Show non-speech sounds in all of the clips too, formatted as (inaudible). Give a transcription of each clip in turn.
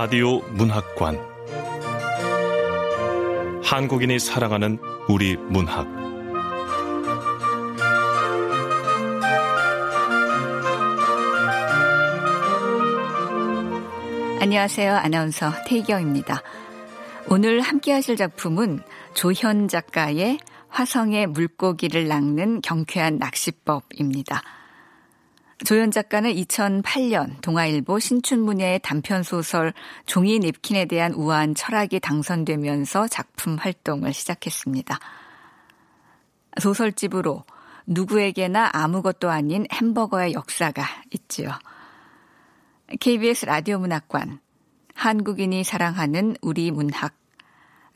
라디오 문학관 한국인이 사랑하는 우리 문학 안녕하세요. 아나운서 태희경입니다. 오늘 함께 하실 작품은 조현 작가의 화성의 물고기를 낚는 경쾌한 낚시법입니다. 조현 작가는 2008년 동아일보 신춘문예의 단편 소설 종이 냅킨에 대한 우아한 철학이 당선되면서 작품 활동을 시작했습니다. 소설집으로 누구에게나 아무것도 아닌 햄버거의 역사가 있지요. KBS 라디오 문학관, 한국인이 사랑하는 우리 문학,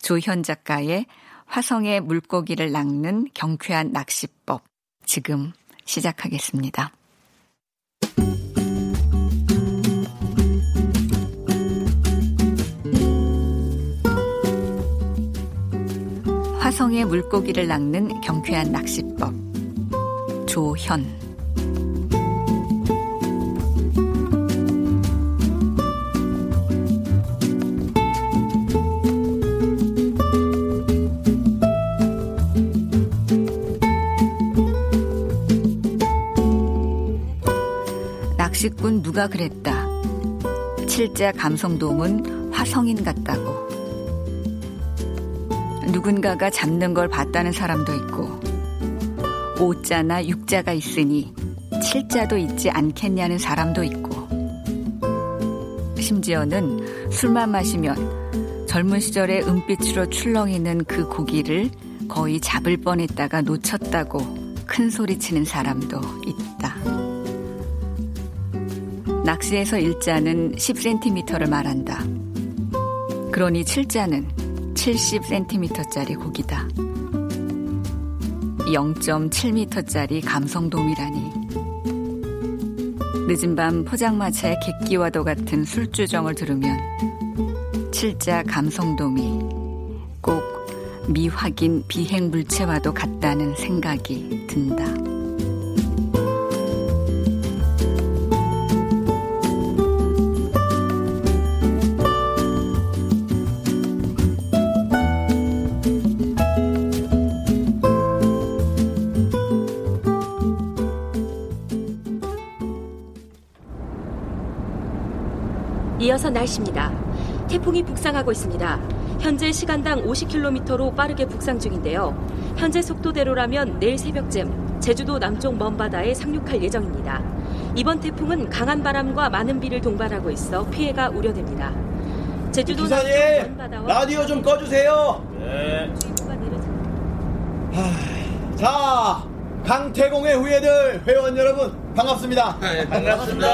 조현 작가의 화성의 물고기를 낚는 경쾌한 낚시법, 지금 시작하겠습니다. 화성의 물고기를 낚는 경쾌한 낚시법. 조현. 낚시꾼 누가 그랬다. 칠자 감성돔은 화성인 같다고. 누군가가 잡는 걸 봤다는 사람도 있고, 오자나 육자가 있으니 칠자도 있지 않겠냐는 사람도 있고, 심지어는 술만 마시면 젊은 시절에 은빛으로 출렁이는 그 고기를 거의 잡을 뻔했다가 놓쳤다고 큰 소리 치는 사람도 있다. 낚시에서 일자는 10cm를 말한다. 그러니 칠자는 70cm짜리 고기다. 0.7m짜리 감성돔이라니. 늦은 밤 포장마차의 객기와도 같은 술주정을 들으면 칠자 감성돔이 꼭 미확인 비행 물체와도 같다는 생각이 든다. 이어서 날씨입니다. 태풍이 북상하고 있습니다. 현재 시간당 50km로 빠르게 북상 중인데요. 현재 속도대로라면 내일 새벽쯤 제주도 남쪽 먼바다에 상륙할 예정입니다. 이번 태풍은 강한 바람과 많은 비를 동반하고 있어 피해가 우려됩니다. 제주도 기사님, 라디오 좀 꺼주세요. 네. 하, 자, 강태공의 후예들 회원 여러분 반갑습니다. 네, 반갑습니다.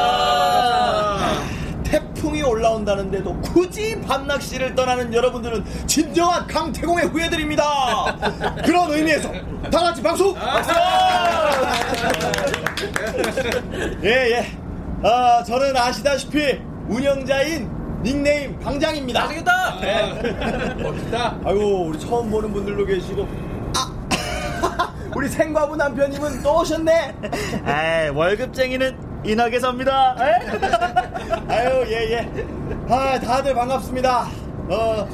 태풍이 올라온다는데도 굳이 밤낚시를 떠나는 여러분들은 진정한 강태공의 후예들입니다. (laughs) 그런 의미에서 다 같이 박수! 박수! 예, 예. 아, 저는 아시다시피 운영자인 닉네임 방장입니다. 잘생겼다! 네. 멋있다. 아이고, 우리 처음 보는 분들도 계시고. 아, (laughs) 우리 생과부 남편님은 또 오셨네. (laughs) 아, 월급쟁이는 이낙에서입니다. (laughs) 아유 예예. 예. 아 다들 반갑습니다. 어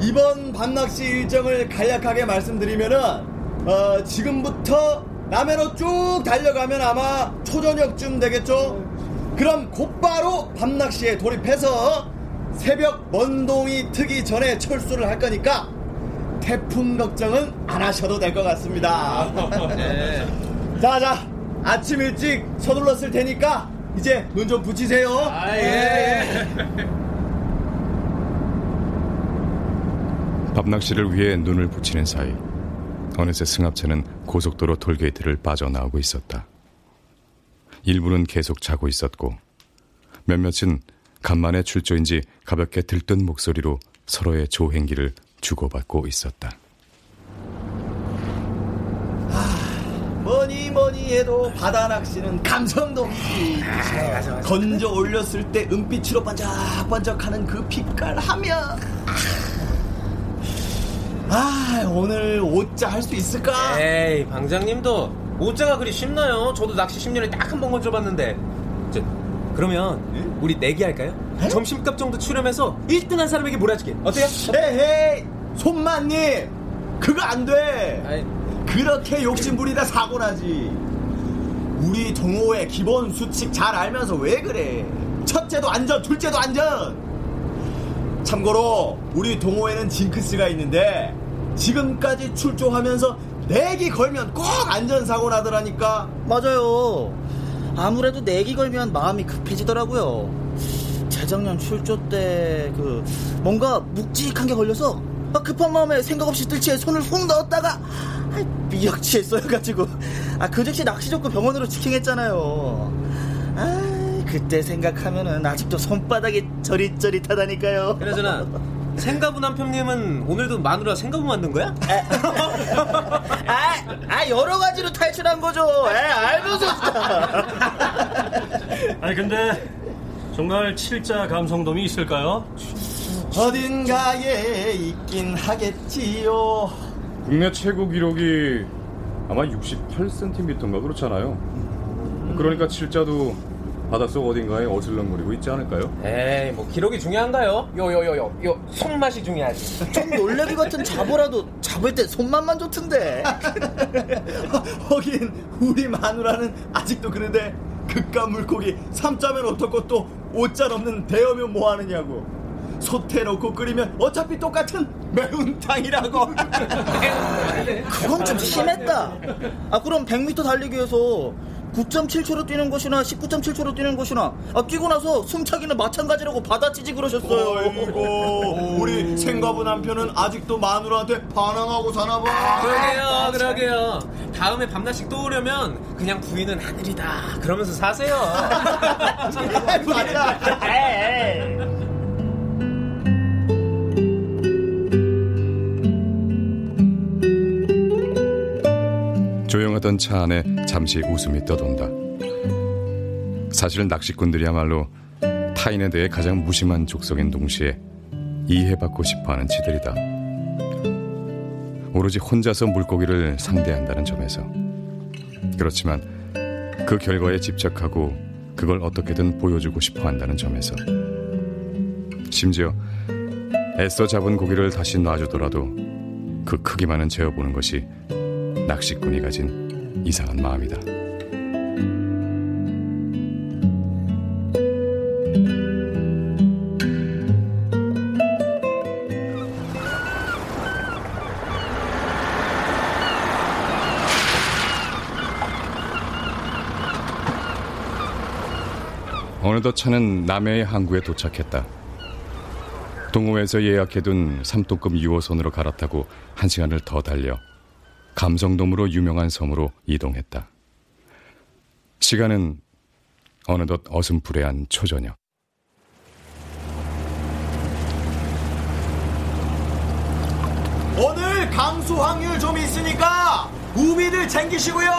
이번 밤낚시 일정을 간략하게 말씀드리면은 어 지금부터 남해로 쭉 달려가면 아마 초저녁쯤 되겠죠. 그럼 곧바로 밤낚시에 돌입해서 새벽 먼동이 트기 전에 철수를 할 거니까 태풍 걱정은 안 하셔도 될 것 같습니다. (laughs) 네. 자, 자, 아침 일찍 서둘렀을 테니까 이제 눈 좀 붙이세요. 아, 예. 밥낚시를 위해 눈을 붙이는 사이 어느새 승합차는 고속도로 톨게이트를 빠져나오고 있었다. 일부는 계속 자고 있었고 몇몇은 간만에 출조인지 가볍게 들뜬 목소리로 서로의 조행기를 주고받고 있었다. 뭐니 뭐니 해도 바다 낚시는 감성돔이지. 건져 올렸을 때 은빛으로 반짝반짝하는 그 빛깔 하면 아 오늘 옷자 할 수 있을까? 에이 방장님도 옷자가 그리 쉽나요? 저도 낚시 10년에 딱 한 번 건져봤는데 저, 그러면 우리 내기 할까요? 점심값 정도 출연해서 1등한 사람에게 몰아주게 어때요? 헤헤 손만님 그거 안 돼. 그렇게 욕심부리다 사고 나지. 우리 동호회 기본 수칙 잘 알면서 왜 그래? 첫째도 안전, 둘째도 안전. 참고로 우리 동호회는 징크스가 있는데 지금까지 출조하면서 내기 걸면 꼭 안전사고 나더라니까. 맞아요. 아무래도 내기 걸면 마음이 급해지더라고요. 재작년 출조 때 그 뭔가 묵직한 게 걸려서 아, 급한 마음에 생각 없이 뜰채에 손을 훅 넣었다가 아, 미역치에 쏘여가지고 아, 그 즉시 낚시 좋고 병원으로 직행했잖아요. 아, 그때 생각하면은 아직도 손바닥이 저릿저릿하다니까요. 그나저나 생가부 남편님은 오늘도 마누라 생가부 만든 거야? 아, 아 여러 가지로 탈출한 거죠. 에, 알면서 아니 근데 정말 칠자 감성돔이 있을까요? 어딘가에 있긴 하겠지요. 국내 최고 기록이 아마 68cm인가 그렇잖아요. 그러니까 칠자도 바닷속 어딘가에 어슬렁거리고 있지 않을까요? 에이 뭐 기록이 중요한가요? 요 요 요 요 요 손맛이 중요하지 좀 놀래기 같은 잡어라도 잡을 때 손맛만 좋던데. (laughs) 하긴 우리 마누라는 아직도 그런데 극감 물고기 삼자면 어떻고 또 오자 없는 대여면 뭐 하느냐고 소태 넣고 끓이면 어차피 똑같은 매운탕이라고. (laughs) 그건 좀 심했다. 아 그럼 100m 달리기에서 9.7초로 뛰는 것이나 19.7초로 뛰는 것이나 아, 뛰고 나서 숨차기는 마찬가지라고 받아치지 그러셨어요. 어이구 우리 생가부 남편은 아직도 마누라한테 반항하고 사나봐. 그러게요 그러게요. 다음에 밤낮씩 또 오려면 그냥 부인은 하늘이다 그러면서 사세요. (laughs) (laughs) 맞아 조용하던 차 안에 잠시 웃음이 떠돈다. 사실 낚시꾼들이야말로 타인에 대해 가장 무심한 족속인 동시에 이해받고 싶어하는 치들이다. 오로지 혼자서 물고기를 상대한다는 점에서. 그렇지만 그 결과에 집착하고 그걸 어떻게든 보여주고 싶어 한다는 점에서. 심지어 애써 잡은 고기를 다시 놔주더라도 그 크기만은 재어보는 것이 낚시꾼이 가진 이상한 마음이다. 어느덧 차는 남해의 항구에 도착했다. 동호회에서 예약해둔 삼동급 2호선으로 갈아타고 한 시간을 더 달려 감성돔으로 유명한 섬으로 이동했다. 시간은 어느덧 어슴푸레한 초저녁. 오늘 강수 확률 좀 있으니까 우비들 챙기시고요.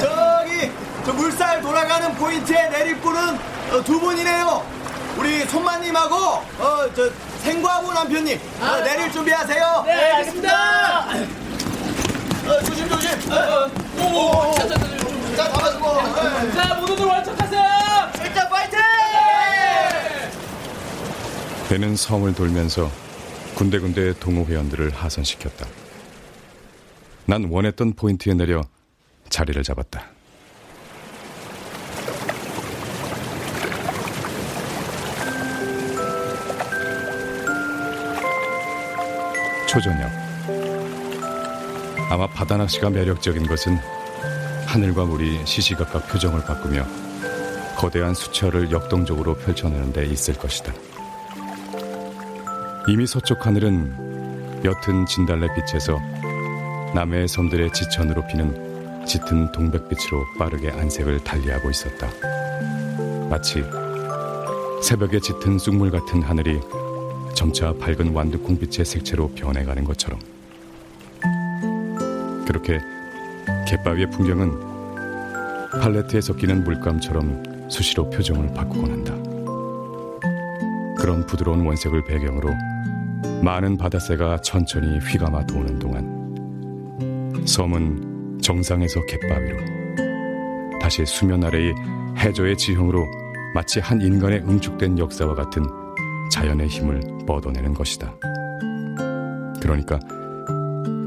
저기 저 물살 돌아가는 포인트에 내릴 분은 어, 두 분이네요. 우리 손마님하고 어, 저 생과부 남편님 어, 내릴 준비하세요. 네 알겠습니다 어, 조심 조심. 어, 어. 오, 자, 자, 자, 자, 잡아주고. 네. 자 모두들 완척하세요 일단 파이팅! 배는 섬을 돌면서 군데군데 동호 회원들을 하선시켰다. 난 원했던 포인트에 내려 자리를 잡았다. 초저녁. 아마 바다 낚시가 매력적인 것은 하늘과 물이 시시각각 표정을 바꾸며 거대한 수철을 역동적으로 펼쳐내는 데 있을 것이다. 이미 서쪽 하늘은 옅은 진달래 빛에서 남해의 섬들의 지천으로 피는 짙은 동백빛으로 빠르게 안색을 달리하고 있었다. 마치 새벽의 짙은 쑥물 같은 하늘이 점차 밝은 완두콩빛의 색채로 변해가는 것처럼. 그렇게 갯바위의 풍경은 팔레트에 섞이는 물감처럼 수시로 표정을 바꾸곤 한다. 그런 부드러운 원색을 배경으로 많은 바다새가 천천히 휘감아 도는 동안 섬은 정상에서 갯바위로 다시 수면 아래의 해저의 지형으로 마치 한 인간의 응축된 역사와 같은 자연의 힘을 뻗어내는 것이다. 그러니까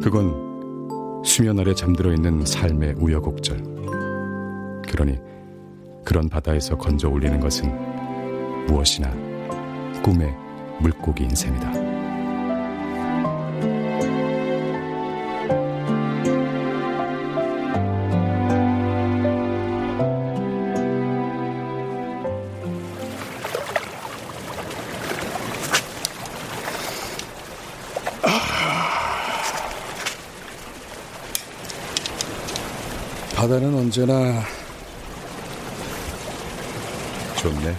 그건 수면 아래 잠들어 있는 삶의 우여곡절. 그러니 그런 바다에서 건져 올리는 것은 무엇이나 꿈의 물고기인 셈이다. 언제나 좋네.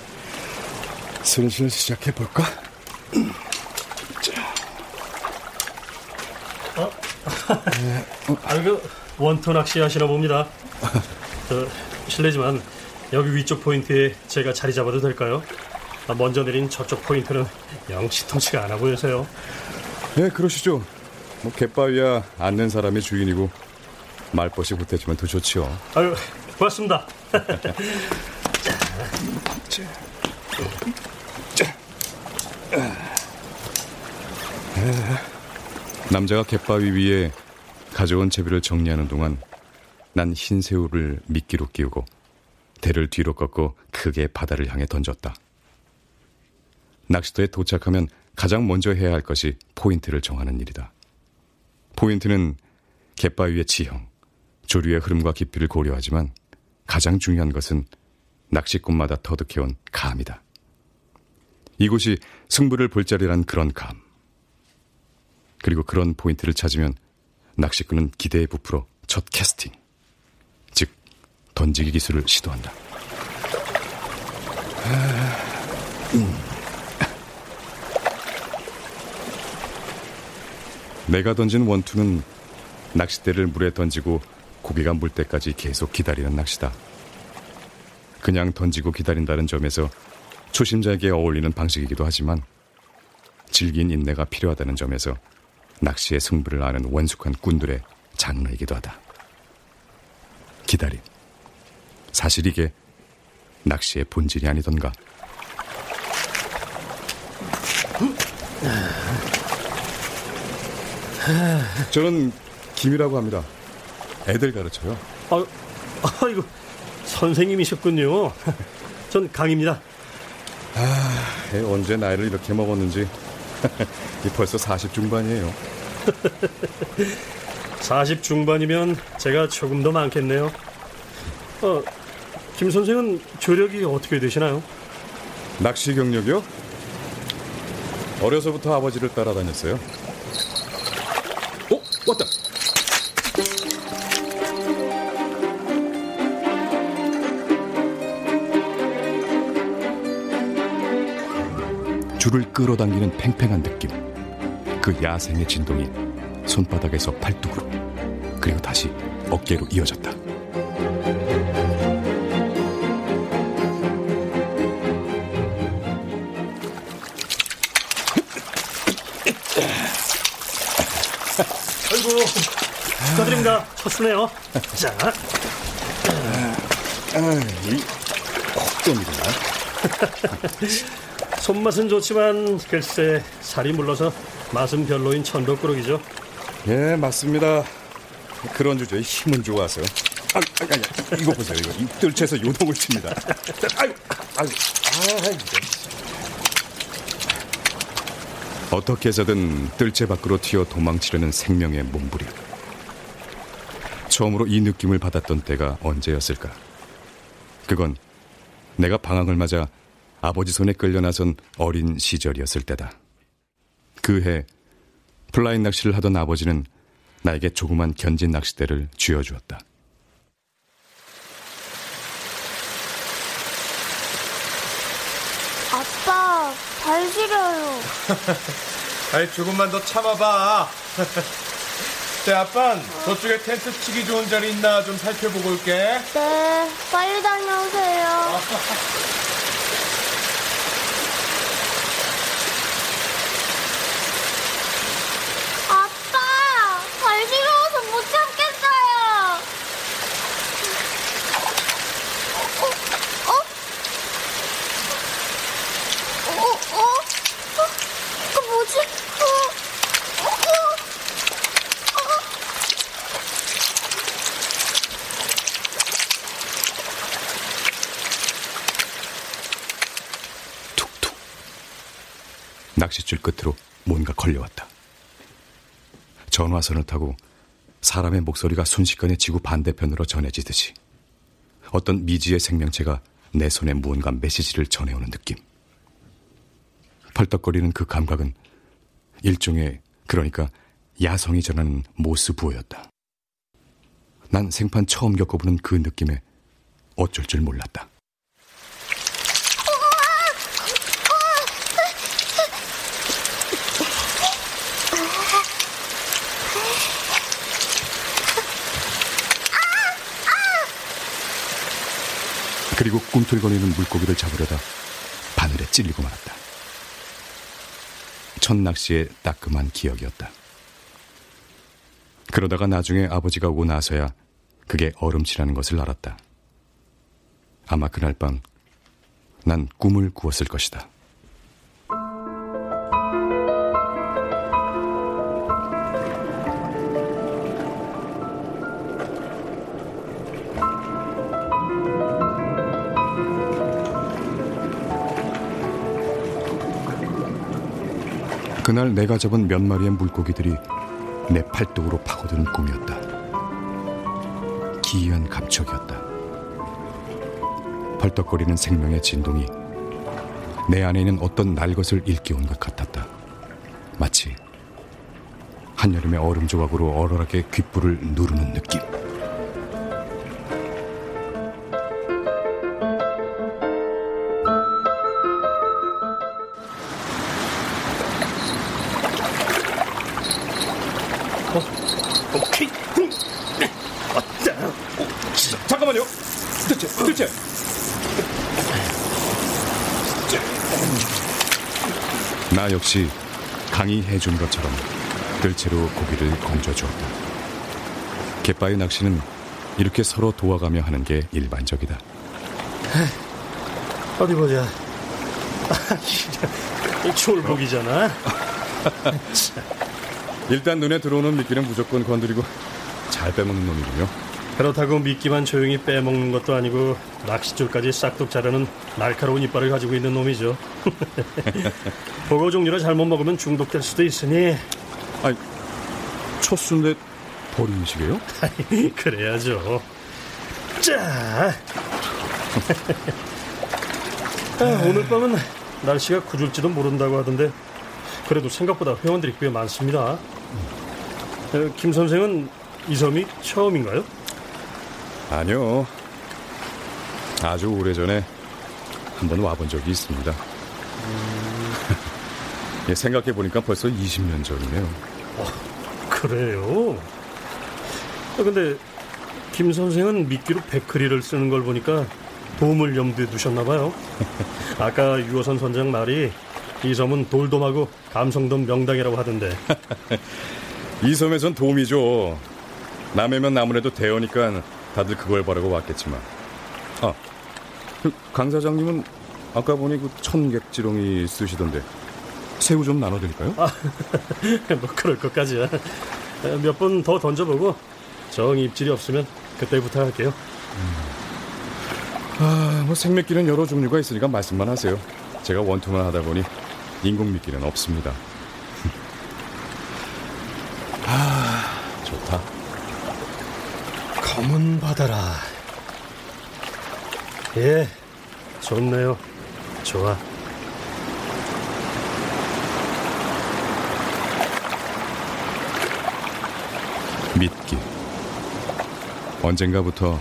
(laughs) 슬슬 시작해 볼까? (clears throat) 어? 아, 그 원터 낚시 하시나 봅니다. (laughs) 저, 실례지만 여기 위쪽 포인트에 제가 자리 잡아도 될까요? 아, 먼저 내린 저쪽 포인트는 영 시통치가 않아 보여서요. 네, 그러시죠. 뭐 갯바위야 앉는 사람이 주인이고 말벗이 보태주면 더 좋지요. 아유, 고맙습니다. 남자가 갯바위 위에 가져온 채비를 정리하는 동안 난 흰 새우를 미끼로 끼우고 대를 뒤로 꺾고 크게 바다를 향해 던졌다. 낚시터에 도착하면 가장 먼저 해야 할 것이 포인트를 정하는 일이다. 포인트는 갯바위의 지형, 조류의 흐름과 깊이를 고려하지만 가장 중요한 것은 낚시꾼마다 터득해온 감이다. 이곳이 승부를 볼 자리란 그런 감. 그리고 그런 포인트를 찾으면 낚시꾼은 기대에 부풀어 첫 캐스팅, 즉 던지기 기술을 시도한다. 내가 던진 원투는 낚싯대를 물에 던지고 고기가 물 때까지 계속 기다리는 낚시다. 그냥 던지고 기다린다는 점에서 초심자에게 어울리는 방식이기도 하지만 질긴 인내가 필요하다는 점에서 낚시의 승부를 아는 원숙한 꾼들의 장르이기도 하다. 기다림. 사실 이게 낚시의 본질이 아니던가. 저는 김이라고 합니다. 애들 가르쳐요. 아, 아이고 선생님이셨군요. 전 강입니다. 아, 언제 나이를 이렇게 먹었는지 (laughs) 벌써 40 중반이에요. (laughs) 40 중반이면 제가 조금 더 많겠네요. 어, 김 선생은 조력이 어떻게 되시나요? 낚시 경력이요? 어려서부터 아버지를 따라다녔어요. 줄을 끌어당기는 팽팽한 느낌. 그 야생의 진동이 손바닥에서 팔뚝으로 그리고 다시 어깨로 이어졌다. 아이고 축하드립니다. 첫수네요. 자. 아, 이 콕점이구나. 손맛은 좋지만 글쎄 살이 물러서 맛은 별로인 천덕꾸러기죠. 예, 맞습니다. 그런 주제에 힘은 좋아서. 아, 아, 아, 이거 보세요. 이거 이 뜰채에서 요동을 칩니다. 아유, 아유, 아, 어떻게 해서든 뜰채 밖으로 튀어 도망치려는 생명의 몸부림. 처음으로 이 느낌을 받았던 때가 언제였을까? 그건 내가 방학을 맞아 아버지 손에 끌려 나선 어린 시절이었을 때다. 그 해 플라이 낚시를 하던 아버지는 나에게 조그만 견지 낚싯대를 쥐어주었다. 아빠, 발 시려요. (laughs) 아이, 조금만 더 참아봐. 자, (laughs) 아빠, 저쪽에 텐트 치기 좋은 자리 있나 좀 살펴보고 올게. 네, 빨리 다녀오세요. (laughs) 아빠, 발 시려워서 못 참겠어요. 어? 어? 어? 어? 어? 그 뭐지? 어? 어? 어? 낚싯줄 끝으로 뭔가 걸려왔다. 전화선을 타고 사람의 목소리가 순식간에 지구 반대편으로 전해지듯이 어떤 미지의 생명체가 내 손에 무언가 메시지를 전해오는 느낌. 펄떡거리는 그 감각은 일종의 그러니까 야성이 전하는 모스부호였다. 난 생판 처음 겪어보는 그 느낌에 어쩔 줄 몰랐다. 그리고 꿈틀거리는 물고기를 잡으려다 바늘에 찔리고 말았다. 첫 낚시의 따끔한 기억이었다. 그러다가 나중에 아버지가 오고 나서야 그게 얼음치라는 것을 알았다. 아마 그날 밤 난 꿈을 꾸었을 것이다. 그날 내가 잡은 몇 마리의 물고기들이 내 팔뚝으로 파고드는 꿈이었다. 기이한 감촉이었다. 펄떡거리는 생명의 진동이 내 안에 있는 어떤 날것을 일깨운 것 같았다. 마치 한여름의 얼음 조각으로 얼얼하게 귓불을 누르는 느낌. 나 역시 강이 해준 것처럼 들채로 고기를 건져주었다. 갯바위 낚시는 이렇게 서로 도와가며 하는 게 일반적이다. 어디 보자. 이 졸복이잖아. (laughs) 일단 눈에 들어오는 미끼는 무조건 건드리고 잘 빼먹는 놈이군요. 그렇다고 미끼만 조용히 빼먹는 것도 아니고 낚싯줄까지 싹둑 자르는 날카로운 이빨을 가지고 있는 놈이죠. (laughs) 보고 종류를 잘못 먹으면 중독될 수도 있으니. 아니, 첫 순대 버리시게요? 그래야죠. 자. (laughs) 아, 오늘 밤은 날씨가 굳을지도 모른다고 하던데 그래도 생각보다 회원들이 꽤 많습니다. 어, 김 선생은 이 섬이 처음인가요? 아니요. 아주 오래전에 한번 와본 적이 있습니다. 예, 생각해 보니까 벌써 20년 전이네요. 그래요? 아, 근데 김 선생은 미끼로 백크리를 쓰는 걸 보니까 도움을 염두에 두셨나 봐요. (laughs) 아까 유호선 선장 말이 이 섬은 돌돔하고 감성돔 명당이라고 하던데. (laughs) 이 섬에선 도움이죠. 남해면 아무래도 대어니까 다들 그걸 바라고 왔겠지만. 아, 그강 사장님은 아까 보니 그 천객지렁이 쓰시던데 새우 좀 나눠드릴까요? 아, (laughs) 뭐 그럴 것까지야. 몇 번 더 던져보고 정 입질이 없으면 그때 부탁할게요. 아, 뭐 생미끼는 여러 종류가 있으니까 말씀만 하세요. 제가 원투만 하다 보니 인공 미끼는 없습니다. (laughs) 아, 좋다. 검은 바다라. 예, 좋네요. 좋아. 믿기. 언젠가부터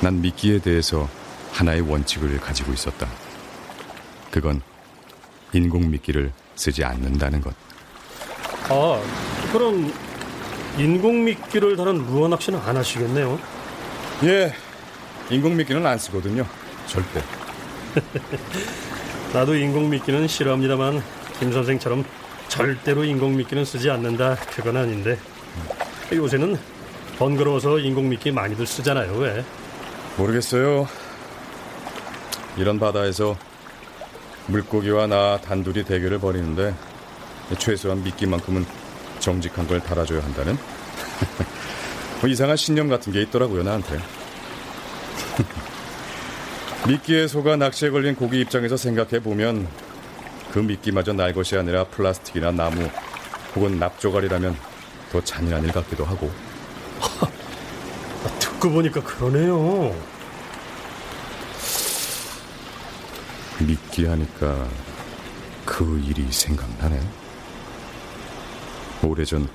난 믿기에 대해서 하나의 원칙을 가지고 있었다. 그건 인공 미끼를 쓰지 않는다는 것. 아, 그럼 인공 미끼를 다룬 무어 낚시는 안 하시겠네요? 예, 인공 미끼는 안 쓰거든요. 절대. (laughs) 나도 인공 미끼는 싫어합니다만 김 선생처럼 절대로 인공 미끼는 쓰지 않는다 그건 아닌데 요새는 번거로워서 인공 미끼 많이들 쓰잖아요 왜? 모르겠어요. 이런 바다에서 물고기와 나 단둘이 대결을 벌이는데 최소한 미끼만큼은 정직한 걸 달아줘야 한다는 (laughs) 뭐 이상한 신념 같은 게 있더라고요 나한테. 미끼에 속아 낚시에 걸린 고기 입장에서 생각해 보면 그 미끼마저 날 것이 아니라 플라스틱이나 나무 혹은 납조각이라면 더 잔인한 일 같기도 하고. (laughs) 듣고 보니까 그러네요. 미끼 하니까 그 일이 생각나네. 오래전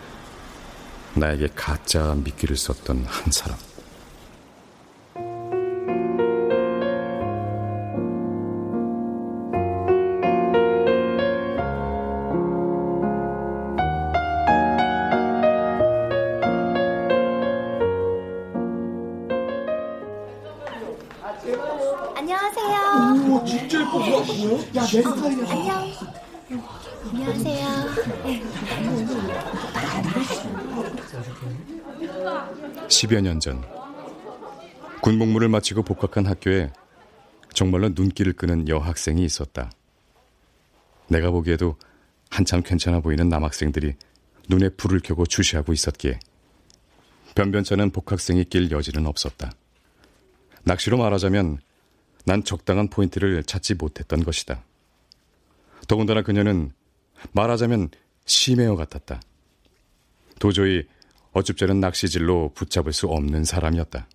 나에게 가짜 미끼를 썼던 한 사람. 10여 년 전, 군복무를 마치고 복학한 학교에 정말로 눈길을 끄는 여학생이 있었다. 내가 보기에도 한참 괜찮아 보이는 남학생들이 눈에 불을 켜고 주시하고 있었기에 변변찮은 복학생이 낄 여지는 없었다. 낚시로 말하자면 난 적당한 포인트를 찾지 못했던 것이다. 더군다나 그녀는 말하자면 심해어 같았다. 도저히 어줍잖은 낚시질로 붙잡을 수 없는 사람이었다.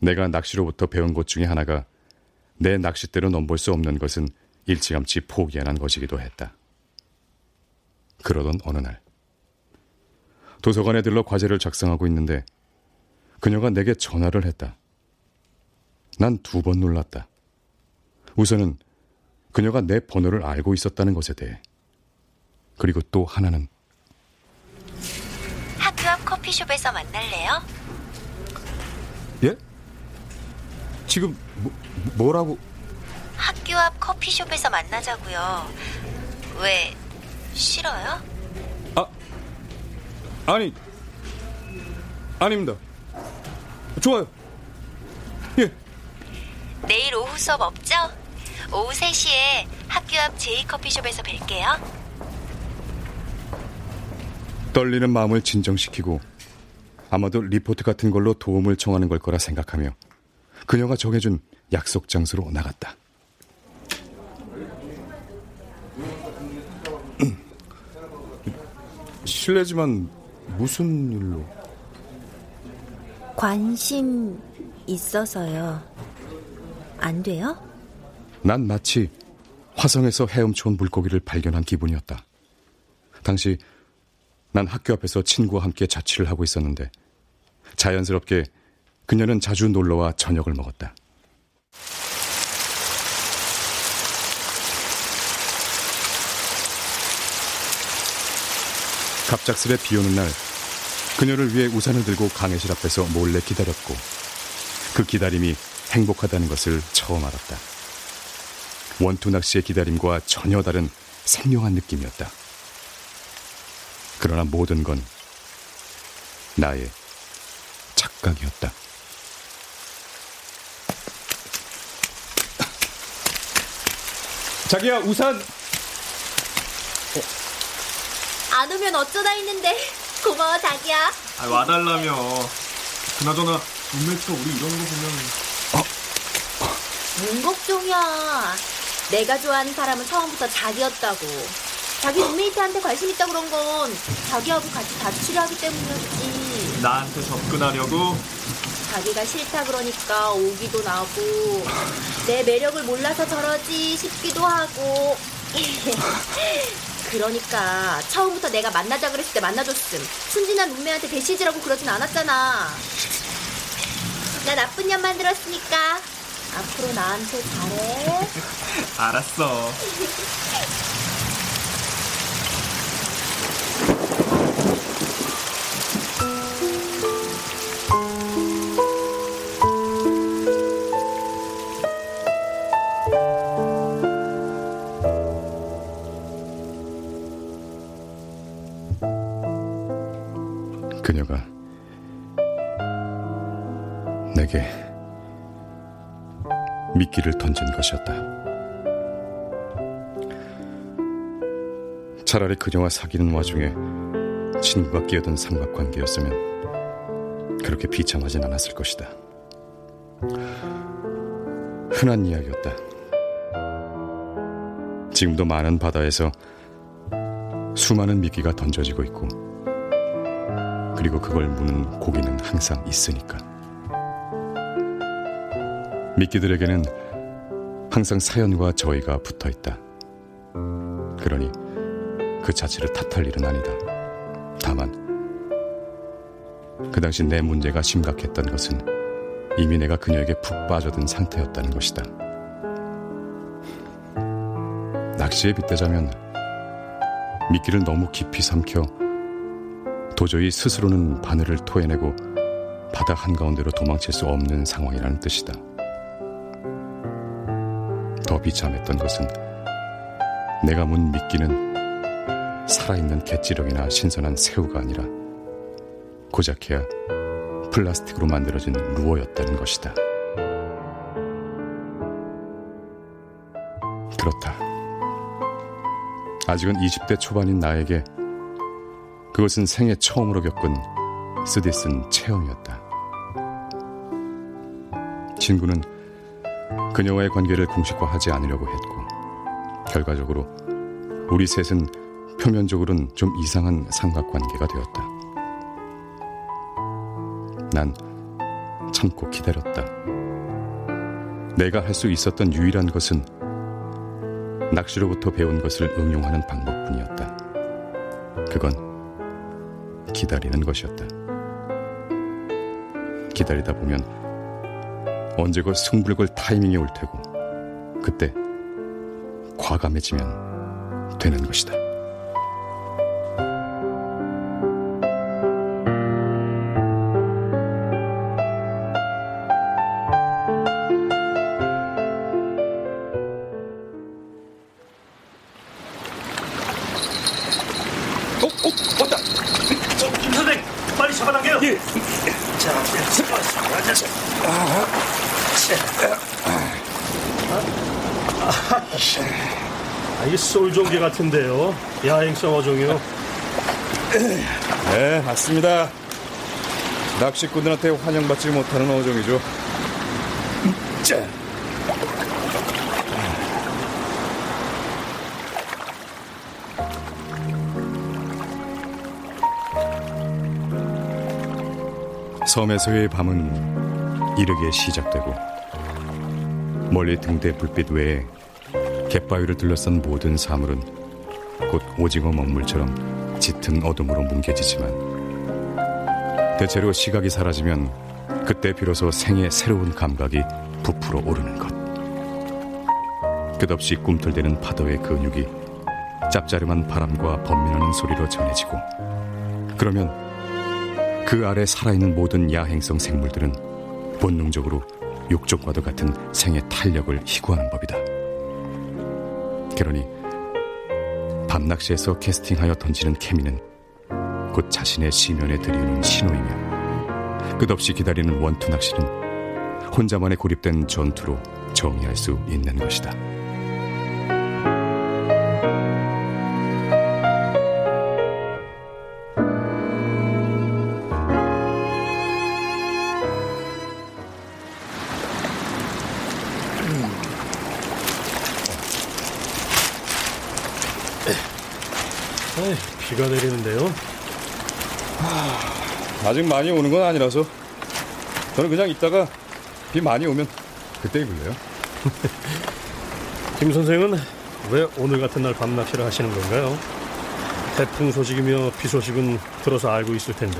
내가 낚시로부터 배운 것 중에 하나가 내 낚싯대로 넘볼 수 없는 것은 일찌감치 포기하는 것이기도 했다. 그러던 어느 날 도서관에 들러 과제를 작성하고 있는데 그녀가 내게 전화를 했다. 난 두 번 놀랐다. 우선은 그녀가 내 번호를 알고 있었다는 것에 대해. 그리고 또 하나는 커피숍에서 만날래요? 예? 지금 뭐, 뭐라고? 학교 앞 커피숍에서 만나자고요. 왜 싫어요? 아니 아닙니다. 좋아요. 예. 내일 오후 수업 없죠? 오후 3시에 학교 앞 제이 커피숍에서 뵐게요. 떨리는 마음을 진정시키고 아마도 리포트 같은 걸로 도움을 청하는 걸 거라 생각하며 그녀가 정해준 약속 장소로 나갔다. (clears throat) 실례지만 무슨 일로? 관심 있어서요. 안 돼요? 난 마치 화성에서 헤엄쳐온 물고기를 발견한 기분이었다. 당시 난 학교 앞에서 친구와 함께 자취를 하고 있었는데 자연스럽게 그녀는 자주 놀러와 저녁을 먹었다. 갑작스레 비 오는 날 그녀를 위해 우산을 들고 강의실 앞에서 몰래 기다렸고 그 기다림이 행복하다는 것을 처음 알았다. 원투 낚시의 기다림과 전혀 다른 생명한 느낌이었다. 그러나 모든 건 나의 착각이었다. 자기야 우산 안 오면 어쩌다 했는데 고마워 자기야. 아, 와달라며 그나저나 룸메이트가 우리 이러는 거 보면 뭔 걱정이야. 내가 좋아하는 사람은 처음부터 자기였다고. 자기 룸메이트한테 관심 있다 그런 건 자기하고 같이 자취를 하기 때문이었지. 나한테 접근하려고 자기가 싫다 그러니까 오기도 나고 내 매력을 몰라서 저러지 싶기도 하고. (laughs) 그러니까 처음부터 내가 만나자 그랬을 때 만나줬음. 순진한 룸메한테 대시지라고 그러진 않았잖아. 나 나쁜 년 만들었으니까 앞으로 나한테 잘해. (laughs) 알았어. (laughs) 미끼를 던진 것이었다. 차라리 그녀와 사귀는 와중에 친구가 끼어든 삼각관계였으면 그렇게 비참하진 않았을 것이다. 흔한 이야기였다. 지금도 많은 바다에서 수많은 미끼가 던져지고 있고 그리고 그걸 무는 고기는 항상 있으니까. 미끼들에게는 항상 사연과 저희가 붙어 있다. 그러니 그 자체를 탓할 일은 아니다. 다만, 그 당시 내 문제가 심각했던 것은 이미 내가 그녀에게 푹 빠져든 상태였다는 것이다. 낚시에 빗대자면 미끼를 너무 깊이 삼켜 도저히 스스로는 바늘을 토해내고 바다 한가운데로 도망칠 수 없는 상황이라는 뜻이다. 더 비참했던 것은 내가 문 미끼는 살아있는 갯지렁이나 신선한 새우가 아니라 고작해야 플라스틱으로 만들어진 루어였다는 것이다. 그렇다. 아직은 20대 초반인 나에게 그것은 생애 처음으로 겪은 쓰디쓴 체험이었다. 친구는 그녀와의 관계를 공식화하지 않으려고 했고, 결과적으로 우리 셋은 표면적으로는 좀 이상한 삼각관계가 되었다. 난 참고 기다렸다. 내가 할 수 있었던 유일한 것은 낚시로부터 배운 것을 응용하는 방법뿐이었다. 그건 기다리는 것이었다. 기다리다 보면 언제고 승불 걸 타이밍이 올 테고 그때 과감해지면 되는 것이다. 같은데요. 야행성 어종이요. 네, 맞습니다. 낚시꾼들한테 환영받지 못하는 어종이죠. 자. 섬에서의 밤은 이르게 시작되고 멀리 등대 불빛 외에 갯바위를 둘러싼 모든 사물은 곧 오징어 먹물처럼 짙은 어둠으로 뭉개지지만 대체로 시각이 사라지면 그때 비로소 생의 새로운 감각이 부풀어 오르는 것. 끝없이 꿈틀대는 파도의 근육이 짭짜름한 바람과 번민하는 소리로 전해지고 그러면 그 아래 살아있는 모든 야행성 생물들은 본능적으로 육종과도 같은 생의 탄력을 희구하는 법이다. 그러니 밤낚시에서 캐스팅하여 던지는 케미는 곧 자신의 시면에 들이우는 신호이며 끝없이 기다리는 원투 낚시는 혼자만의 고립된 전투로 정의할 수 있는 것이다. 비가 내리는데요. 아직 많이 오는 건 아니라서 저는 그냥 있다가 비 많이 오면 그때 입을래요. (laughs) 김 선생은 왜 오늘 같은 날 밤낚시를 하시는 건가요? 태풍 소식이며 비 소식은 들어서 알고 있을 텐데.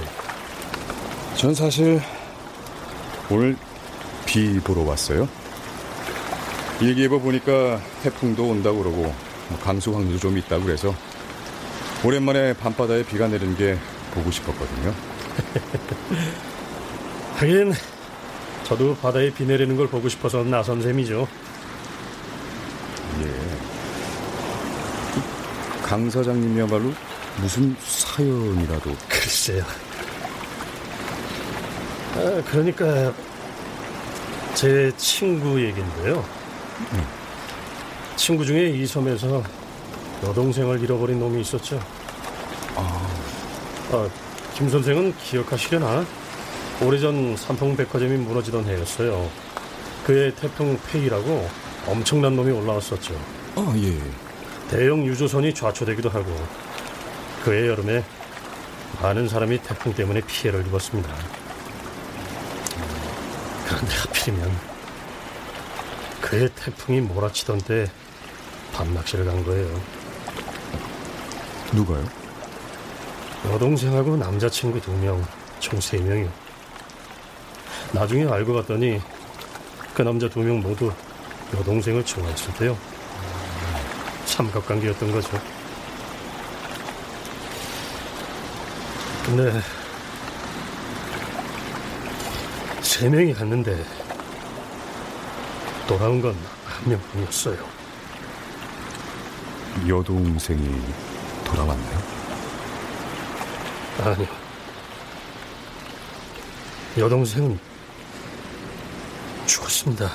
전 사실 오늘 비 보러 왔어요. 일기예보 보니까 태풍도 온다고 그러고 뭐 강수 확률도 좀 있다고 그래서 오랜만에 밤바다에 비가 내리는 게 보고 싶었거든요. (laughs) 하긴 저도 바다에 비 내리는 걸 보고 싶어서 나선 셈이죠. 예. 강 사장님이야말로 무슨 사연이라도 글쎄요. 아, 그러니까 제 친구 얘긴데요. 친구 중에 이 섬에서 여동생을 잃어버린 놈이 있었죠. 아, 김 선생은 기억하시려나? 오래전 삼풍백화점이 무너지던 해였어요. 그해 태풍 페이라고 엄청난 놈이 올라왔었죠. 아, 예. 대형 유조선이 좌초되기도 하고 그해 여름에 많은 사람이 태풍 때문에 피해를 입었습니다. 그런데 하필이면 그해 태풍이 몰아치던 때 밤낚시를 간 거예요. 누가요? 여동생하고 남자친구 두 명, 총 세 명이요. 나중에 알고 봤더니 그 남자 두 명 모두 여동생을 좋아했을 때요. 삼각관계였던 거죠. 근데 세 명이 갔는데 돌아온 건 한 명뿐이었어요. 여동생이 돌아왔나요? 아니요. 여동생은 죽었습니다.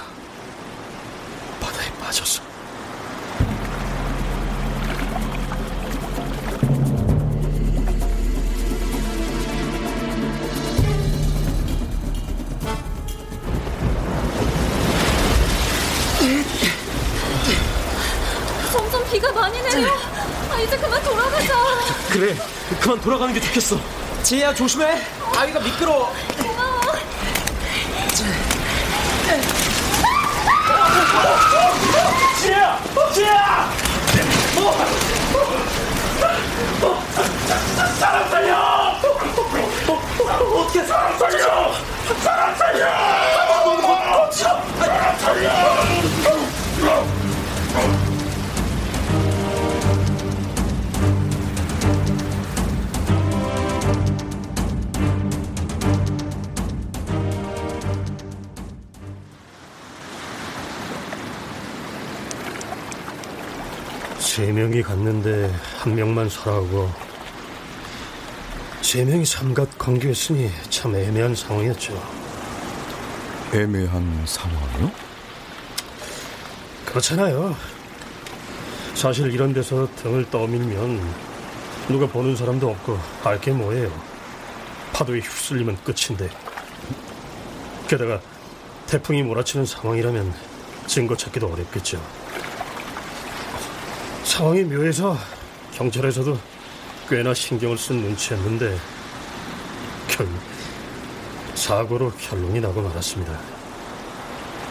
돌아가는 게 좋겠어. 지혜야 조심해. 아이가 미끄러워. 지혜야! 지혜야! 사람 살려! 어떻게 사람 살려! 사람 살려! 사람 살려! 세 명이 갔는데 한 명만 살아오고 세 명이 삼각 관계였으니 참 애매한 상황이었죠. 애매한 상황이요? 그렇잖아요. 사실 이런 데서 등을 떠밀면 누가 보는 사람도 없고 알 게 뭐예요. 파도에 휩쓸리면 끝인데. 게다가 태풍이 몰아치는 상황이라면 증거 찾기도 어렵겠죠. 상황이 묘해서 경찰에서도 꽤나 신경을 쓴 눈치였는데 결국 사고로 결론이 나고 말았습니다.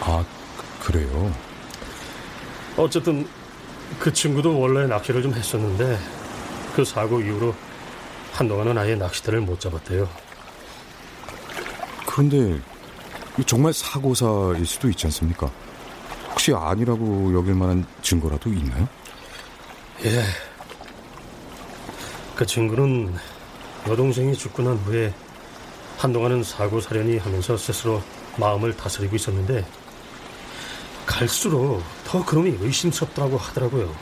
아, 그래요? 어쨌든 그 친구도 원래 낚시를 좀 했었는데 그 사고 이후로 한동안은 아예 낚시대를 못 잡았대요. 그런데 정말 사고사일 수도 있지 않습니까? 혹시 아니라고 여길 만한 증거라도 있나요? 예. 그 친구는 여동생이 죽고 난 후에 한동안은 사고 사려니 하면서 스스로 마음을 다스리고 있었는데 갈수록 더 그놈이 의심스럽다고 하더라고요.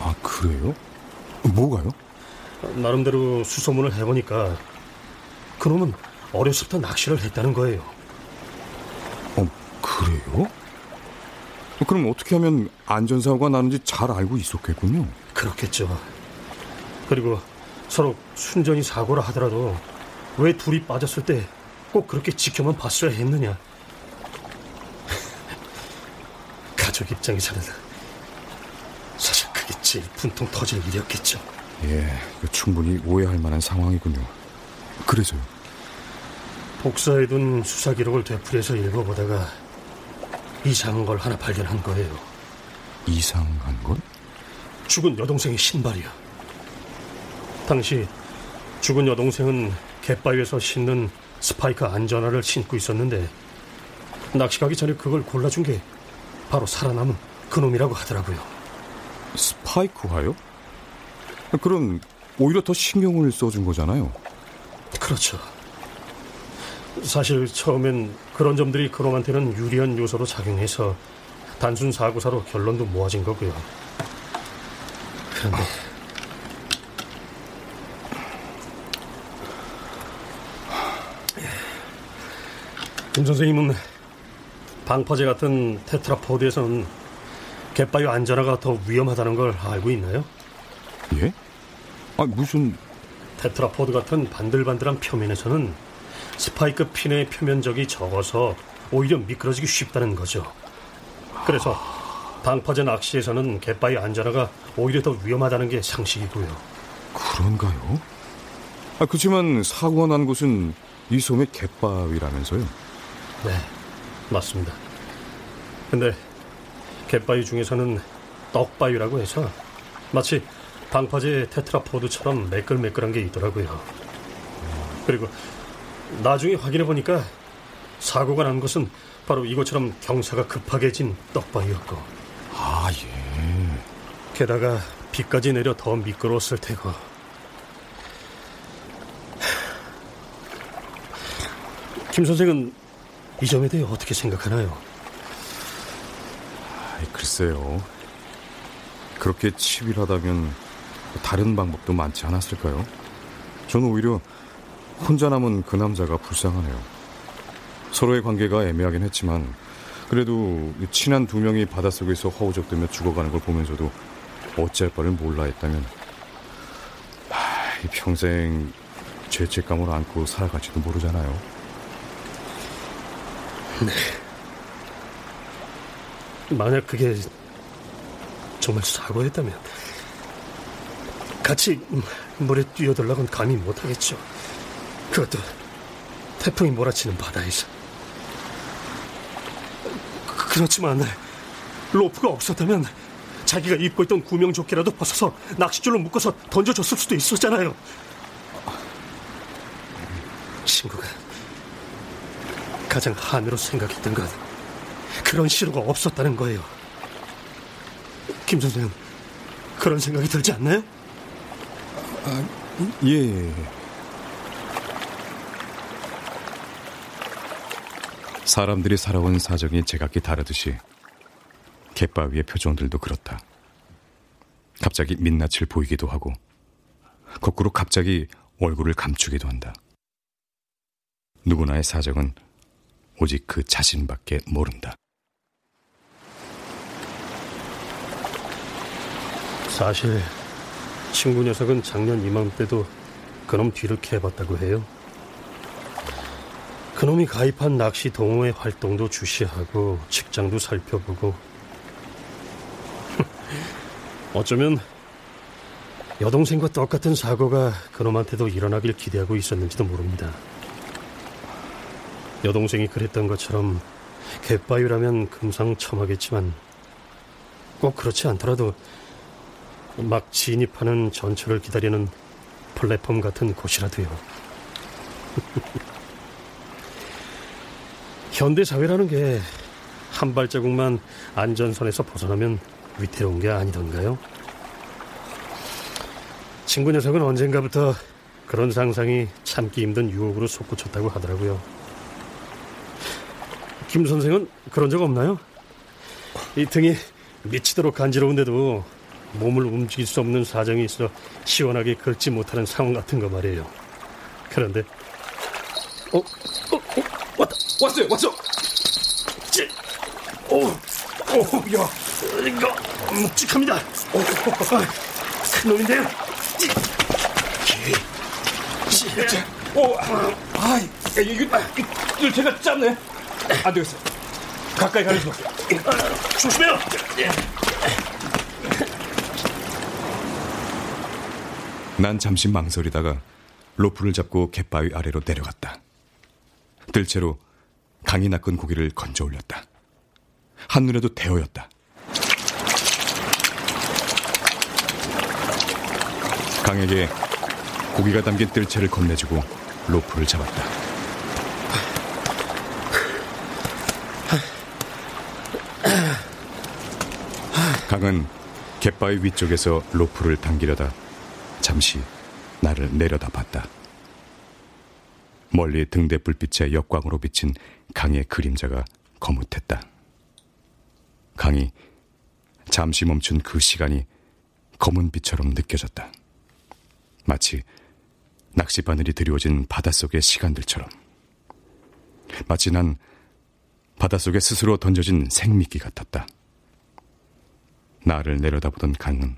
아, 그래요? 뭐가요? 나름대로 수소문을 해보니까 그놈은 어렸을 때 낚시를 했다는 거예요. 어, 그래요? 그럼 어떻게 하면 안전사고가 나는지 잘 알고 있었겠군요. 그렇겠죠. 그리고 서로 순전히 사고라 하더라도 왜 둘이 빠졌을 때 꼭 그렇게 지켜만 봤어야 했느냐. (laughs) 가족 입장에서는 사실 그게 제일 분통 터질 일이었겠죠. 예, 충분히 오해할 만한 상황이군요. 그래서요? 복사해둔 수사 기록을 되풀이해서 읽어보다가 이상한 걸 하나 발견한 거예요. 이상한 걸? 죽은 여동생의 신발이요. 당시 죽은 여동생은 갯바위에서 신는 스파이크 안전화를 신고 있었는데 낚시 가기 전에 그걸 골라준 게 바로 살아남은 그놈이라고 하더라고요. 스파이크화요? 그럼 오히려 더 신경을 써준 거잖아요. 그렇죠. 사실 처음엔 그런 점들이 그놈한테는 유리한 요소로 작용해서 단순 사고사로 결론도 모아진 거고요. 그런데 김 선생님은 방파제 같은 테트라포드에서는 갯바위 안전화가 더 위험하다는 걸 알고 있나요? 예? 아 무슨 테트라포드 같은 반들반들한 표면에서는 스파이크 핀의 표면적이 적어서 오히려 미끄러지기 쉽다는 거죠. 그래서 방파제 낚시에서는 갯바위 안전화가 오히려 더 위험하다는 게 상식이고요. 그런가요? 아, 그렇지만 사고가 난 곳은 이 섬의 갯바위라면서요? 네, 맞습니다. 근데 갯바위 중에서는 떡바위라고 해서 마치 방파제 테트라포드처럼 매끌매끌한 게 있더라고요. 그리고 나중에 확인해 보니까 사고가 난 것은 바로 이것처럼 경사가 급하게 진 떡바위였고. 아, 예. 게다가 비까지 내려 더 미끄러웠을 테고. 김 선생은 이 점에 대해 어떻게 생각하나요? 글쎄요. 그렇게 치밀하다면 다른 방법도 많지 않았을까요? 저는 오히려 혼자 남은 그 남자가 불쌍하네요. 서로의 관계가 애매하긴 했지만 그래도 친한 두 명이 바닷속에서 허우적대며 죽어가는 걸 보면서도 어찌할 바를 몰라 했다면 하, 평생 죄책감을 안고 살아갈지도 모르잖아요. 네. 만약 그게 정말 사고였다면 같이 물에 뛰어들라고는 감히 못하겠죠. 그것도 태풍이 몰아치는 바다에서. 그렇지만 로프가 없었다면 자기가 입고 있던 구명조끼라도 벗어서 낚싯줄로 묶어서 던져줬을 수도 있었잖아요. 친구가 가장 한으로 생각했던 건 그런 시로가 없었다는 거예요. 김 선생, 그런 생각이 들지 않나요? 아, 예. 사람들이 살아온 사정이 제각기 다르듯이 갯바위의 표정들도 그렇다. 갑자기 민낯을 보이기도 하고 거꾸로 갑자기 얼굴을 감추기도 한다. 누구나의 사정은 오직 그 자신밖에 모른다. 사실 친구 녀석은 작년 이맘때도 그놈 뒤를 캐봤다고 해요. 그놈이 가입한 낚시 동호회 활동도 주시하고 직장도 살펴보고 (laughs) 어쩌면 여동생과 똑같은 사고가 그놈한테도 일어나길 기대하고 있었는지도 모릅니다. 여동생이 그랬던 것처럼 갯바위라면 금상첨화겠지만 꼭 그렇지 않더라도 막 진입하는 전철을 기다리는 플랫폼 같은 곳이라도요. (laughs) 현대 사회라는 게 한 발자국만 안전선에서 벗어나면 위태로운 게 아니던가요? 친구 녀석은 언젠가부터 그런 상상이 참기 힘든 유혹으로 솟구쳤다고 하더라고요. 김 선생은 그런 적 없나요? 이 등이 미치도록 간지러운데도 몸을 움직일 수 없는 사정이 있어 시원하게 긁지 못하는 상황 같은 거 말이에요. 그런데 어, 어, 어 왔다, 왔어요, 왔어. 찌, 오, 오, 야, 이거 묵직합니다. 오, 큰 놈인데요. 오, 아, 이거, 이거 제가 짰네. 안 되겠어. 가까이 수밖에. 조심해요. 난 잠시 망설이다가 로프를 잡고 갯바위 아래로 내려갔다. 들채로 강이 낚은 고기를 건져 올렸다. 한눈에도 대어였다. 강에게 고기가 담긴 뜰채를 건네주고 로프를 잡았다. 강은 갯바위 위쪽에서 로프를 당기려다 잠시 나를 내려다 봤다. 멀리 등대 불빛의 역광으로 비친 강의 그림자가 거뭇했다. 강이 잠시 멈춘 그 시간이 검은 빛처럼 느껴졌다. 마치 낚시 바늘이 드리워진 바닷속의 시간들처럼. 마치 난 바닷속에 스스로 던져진 생미끼 같았다. 나를 내려다보던 강은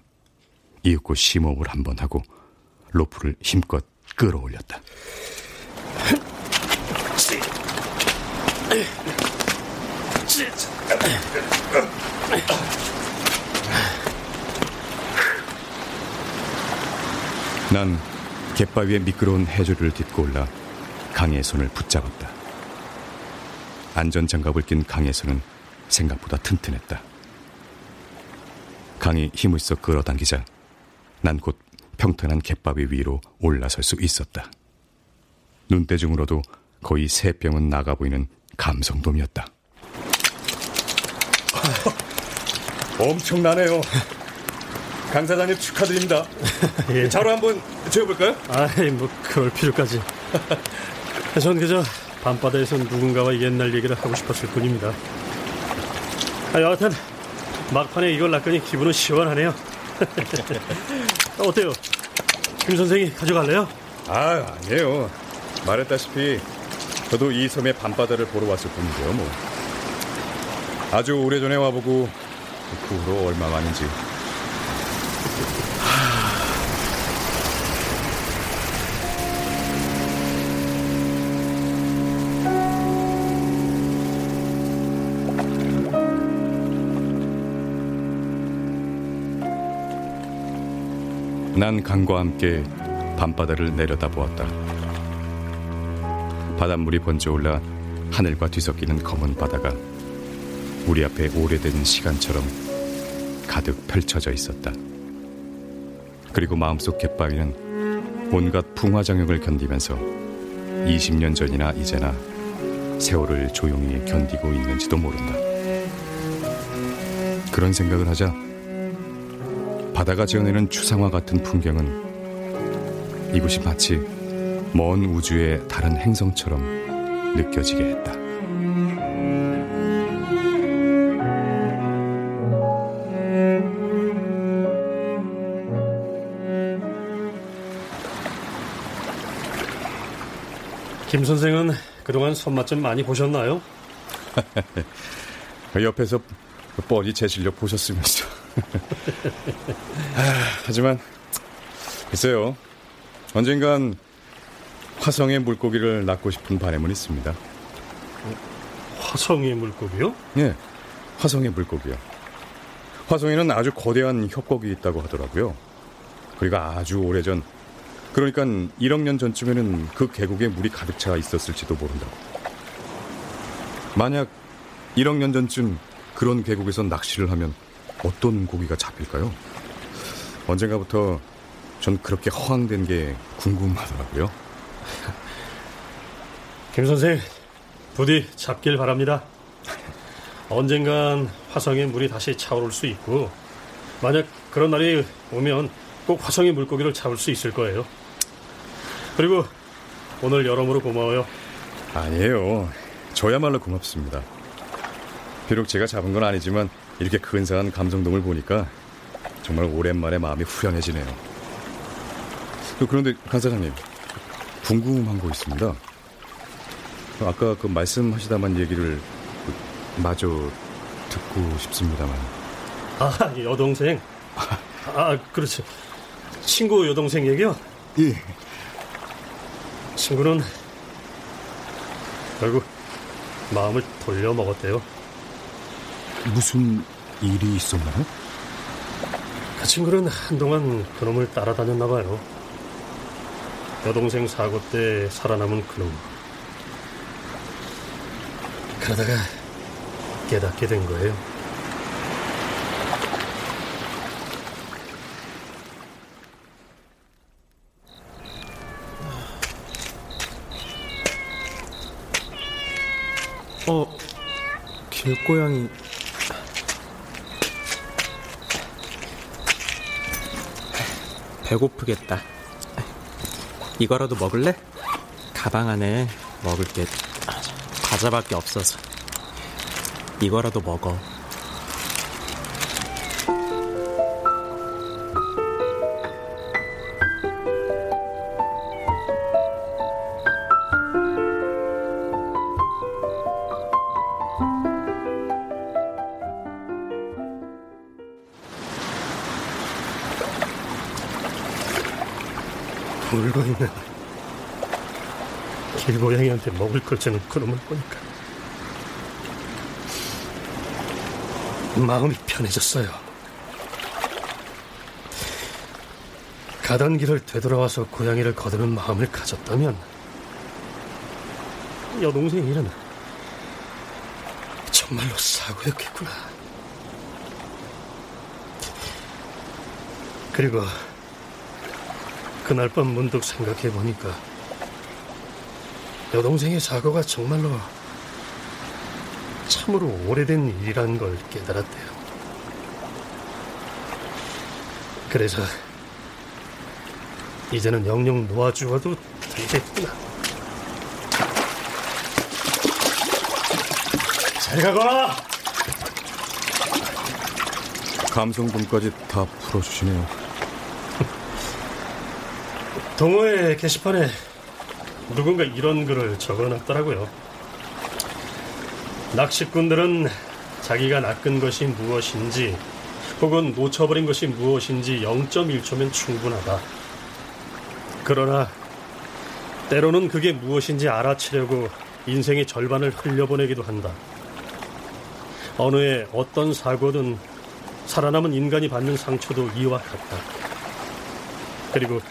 이윽고 심호흡을 한 번 하고 로프를 힘껏 끌어올렸다. 난 갯바위에 미끄러운 해조를 딛고 올라 강의 손을 붙잡았다. 안전장갑을 낀 강의 손은 생각보다 튼튼했다. 강이 힘을 써 끌어당기자 난 곧 평탄한 갯바위 위로 올라설 수 있었다. 눈대중으로도 거의 세 뼘은 나가 보이는 감성돔이었다. (laughs) 엄청나네요. 강 사장님 축하드립니다. (laughs) 예. 자로 한번 재볼까요? 아이, 뭐 그럴 필요까지. (laughs) 전 그저 밤바다에서 누군가와 옛날 얘기를 하고 싶었을 뿐입니다. 아, 여하튼 막판에 이걸 낚으니 기분은 시원하네요. 어때요? 김 선생이 가져갈래요? 아, 아니에요. 말했다시피 저도 이 섬의 밤바다를 보러 왔을 뿐인데요, 뭐. 아주 오래전에 와보고 그 후로 얼마 만인지 난 강과 함께 밤바다를 내려다보았다. 바닷물이 번져 올라 하늘과 뒤섞이는 검은 바다가 우리 앞에 오래된 시간처럼 가득 펼쳐져 있었다. 그리고 마음속 갯바위는 온갖 풍화장역을 견디면서 20년 전이나 이제나 세월을 조용히 견디고 있는지도 모른다. 그런 생각을 하자 바다가 지어내는 추상화 같은 풍경은 이곳이 마치 먼 우주의 다른 행성처럼 느껴지게 했다. 김 선생은 그동안 손맛 좀 많이 보셨나요? (laughs) 옆에서 뻔히 제 실력 보셨으면서. (laughs) 하지만 글쎄요. 언젠간 화성의 물고기를 낳고 싶은 바람은 있습니다. 화성의 물고기요? 예, 화성의 물고기요. 화성에는 아주 거대한 협곡이 있다고 하더라고요. 그리고 아주 오래전, 그러니까 1억 년 전쯤에는 그 계곡에 물이 가득 차 있었을지도 모른다고. 만약 1억 년 전쯤 그런 계곡에서 낚시를 하면 어떤 고기가 잡힐까요? 언젠가부터 전 그렇게 허황된 게 궁금하더라고요. (laughs) 김 선생, 부디 잡길 바랍니다. 언젠간 화성의 물이 다시 차오를 수 있고, 만약 그런 날이 오면 꼭 화성의 물고기를 잡을 수 있을 거예요. 그리고 오늘 여러모로 고마워요. 아니에요. 저야말로 고맙습니다. 비록 제가 잡은 건 아니지만 이렇게 근사한 감성돔을 보니까 정말 오랜만에 마음이 후련해지네요. 그런데 간 사장님 궁금한 거 있습니다. 아까 그 말씀하시다만 얘기를 마저 듣고 싶습니다만. 아 여동생. 아 그렇지. 친구 여동생 얘기요? 예. 친구는 결국 마음을 돌려 먹었대요. 무슨 일이 있었나요? 그 친구는 한동안 그놈을 따라다녔나 봐요. 여동생 사고 때 살아남은 그놈. 그러다가 깨닫게 된 거예요. 어, 길고양이. 배고프겠다. 이거라도 먹을래? 가방 안에 먹을 게 과자밖에 없어서 이거라도 먹어. 길고양이한테 먹을 걸 주는 그놈을 보니까 마음이 편해졌어요. 가던 길을 되돌아와서 고양이를 거두는 마음을 가졌다면 여동생 일은 정말로 사고였겠구나. 그리고 그날 밤 문득 생각해 보니까 여동생의 사고가 정말로 참으로 오래된 일이란 걸 깨달았대요. 그래서 이제는 영영 놓아주어도 되겠구나. 잘 가거라! 감성분까지 다 풀어주시네요. 동호회 게시판에 누군가 이런 글을 적어놨더라고요. 낚시꾼들은 자기가 낚은 것이 무엇인지 혹은 놓쳐버린 것이 무엇인지 0.1초면 충분하다. 그러나 때로는 그게 무엇인지 알아채려고 인생의 절반을 흘려보내기도 한다. 어느 해 어떤 사고든 살아남은 인간이 받는 상처도 이와 같다. 그리고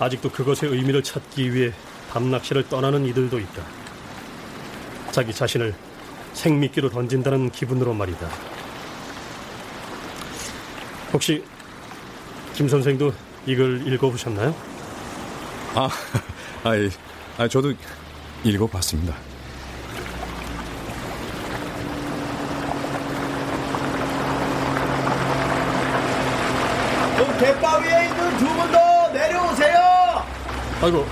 아직도 그것의 의미를 찾기 위해 밤낚시를 떠나는 이들도 있다. 자기 자신을 생미끼로 던진다는 기분으로 말이다. 혹시 김 선생도 이걸 읽어보셨나요? 아, (laughs) 아, 예. 아 저도 읽어봤습니다. 그 갯바위에 있는 두 분 더 내려오세요. 아이고,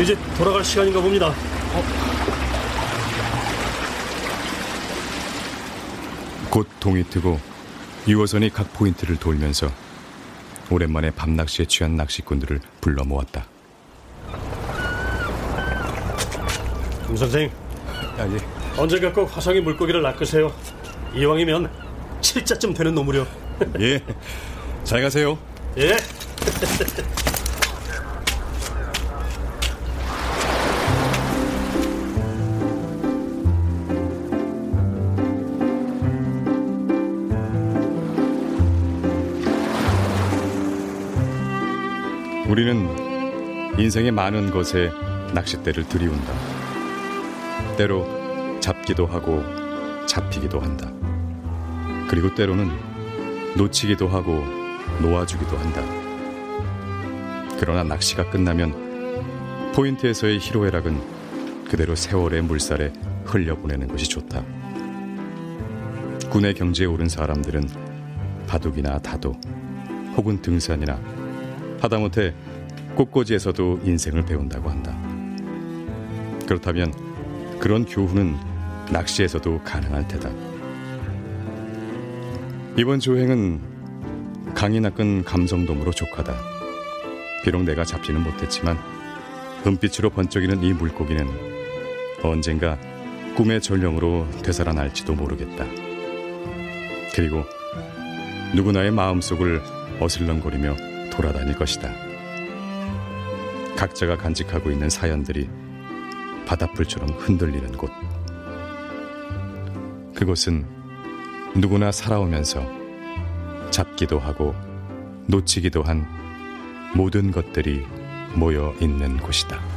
이제 돌아갈 시간인가 봅니다. 곧 동이 트고 유호선이 각 포인트를 돌면서 오랜만에 밤낚시에 취한 낚시꾼들을 불러 모았다. 김 선생. 아, 예. 언젠가 꼭 화성의 물고기를 낚으세요. 이왕이면 7자쯤 되는 놈으려. 예. 잘 가세요. 예. (laughs) 인생의 많은 것에 낚싯대를 들이운다. 때로 잡기도 하고 잡히기도 한다. 그리고 때로는 놓치기도 하고 놓아주기도 한다. 그러나 낚시가 끝나면 포인트에서의 희로애락은 그대로 세월의 물살에 흘려보내는 것이 좋다. 군의 경지에 오른 사람들은 바둑이나 다도 혹은 등산이나 하다못해 꽃꽂이에서도 인생을 배운다고 한다. 그렇다면 그런 교훈은 낚시에서도 가능할 테다. 이번 조행은 강이 낚은 감성돔으로 족하다. 비록 내가 잡지는 못했지만 은빛으로 번쩍이는 이 물고기는 언젠가 꿈의 전령으로 되살아날지도 모르겠다. 그리고 누구나의 마음속을 어슬렁거리며 돌아다닐 것이다. 각자가 간직하고 있는 사연들이 바닷불처럼 흔들리는 곳. 그곳은 누구나 살아오면서 잡기도 하고 놓치기도 한 모든 것들이 모여 있는 곳이다.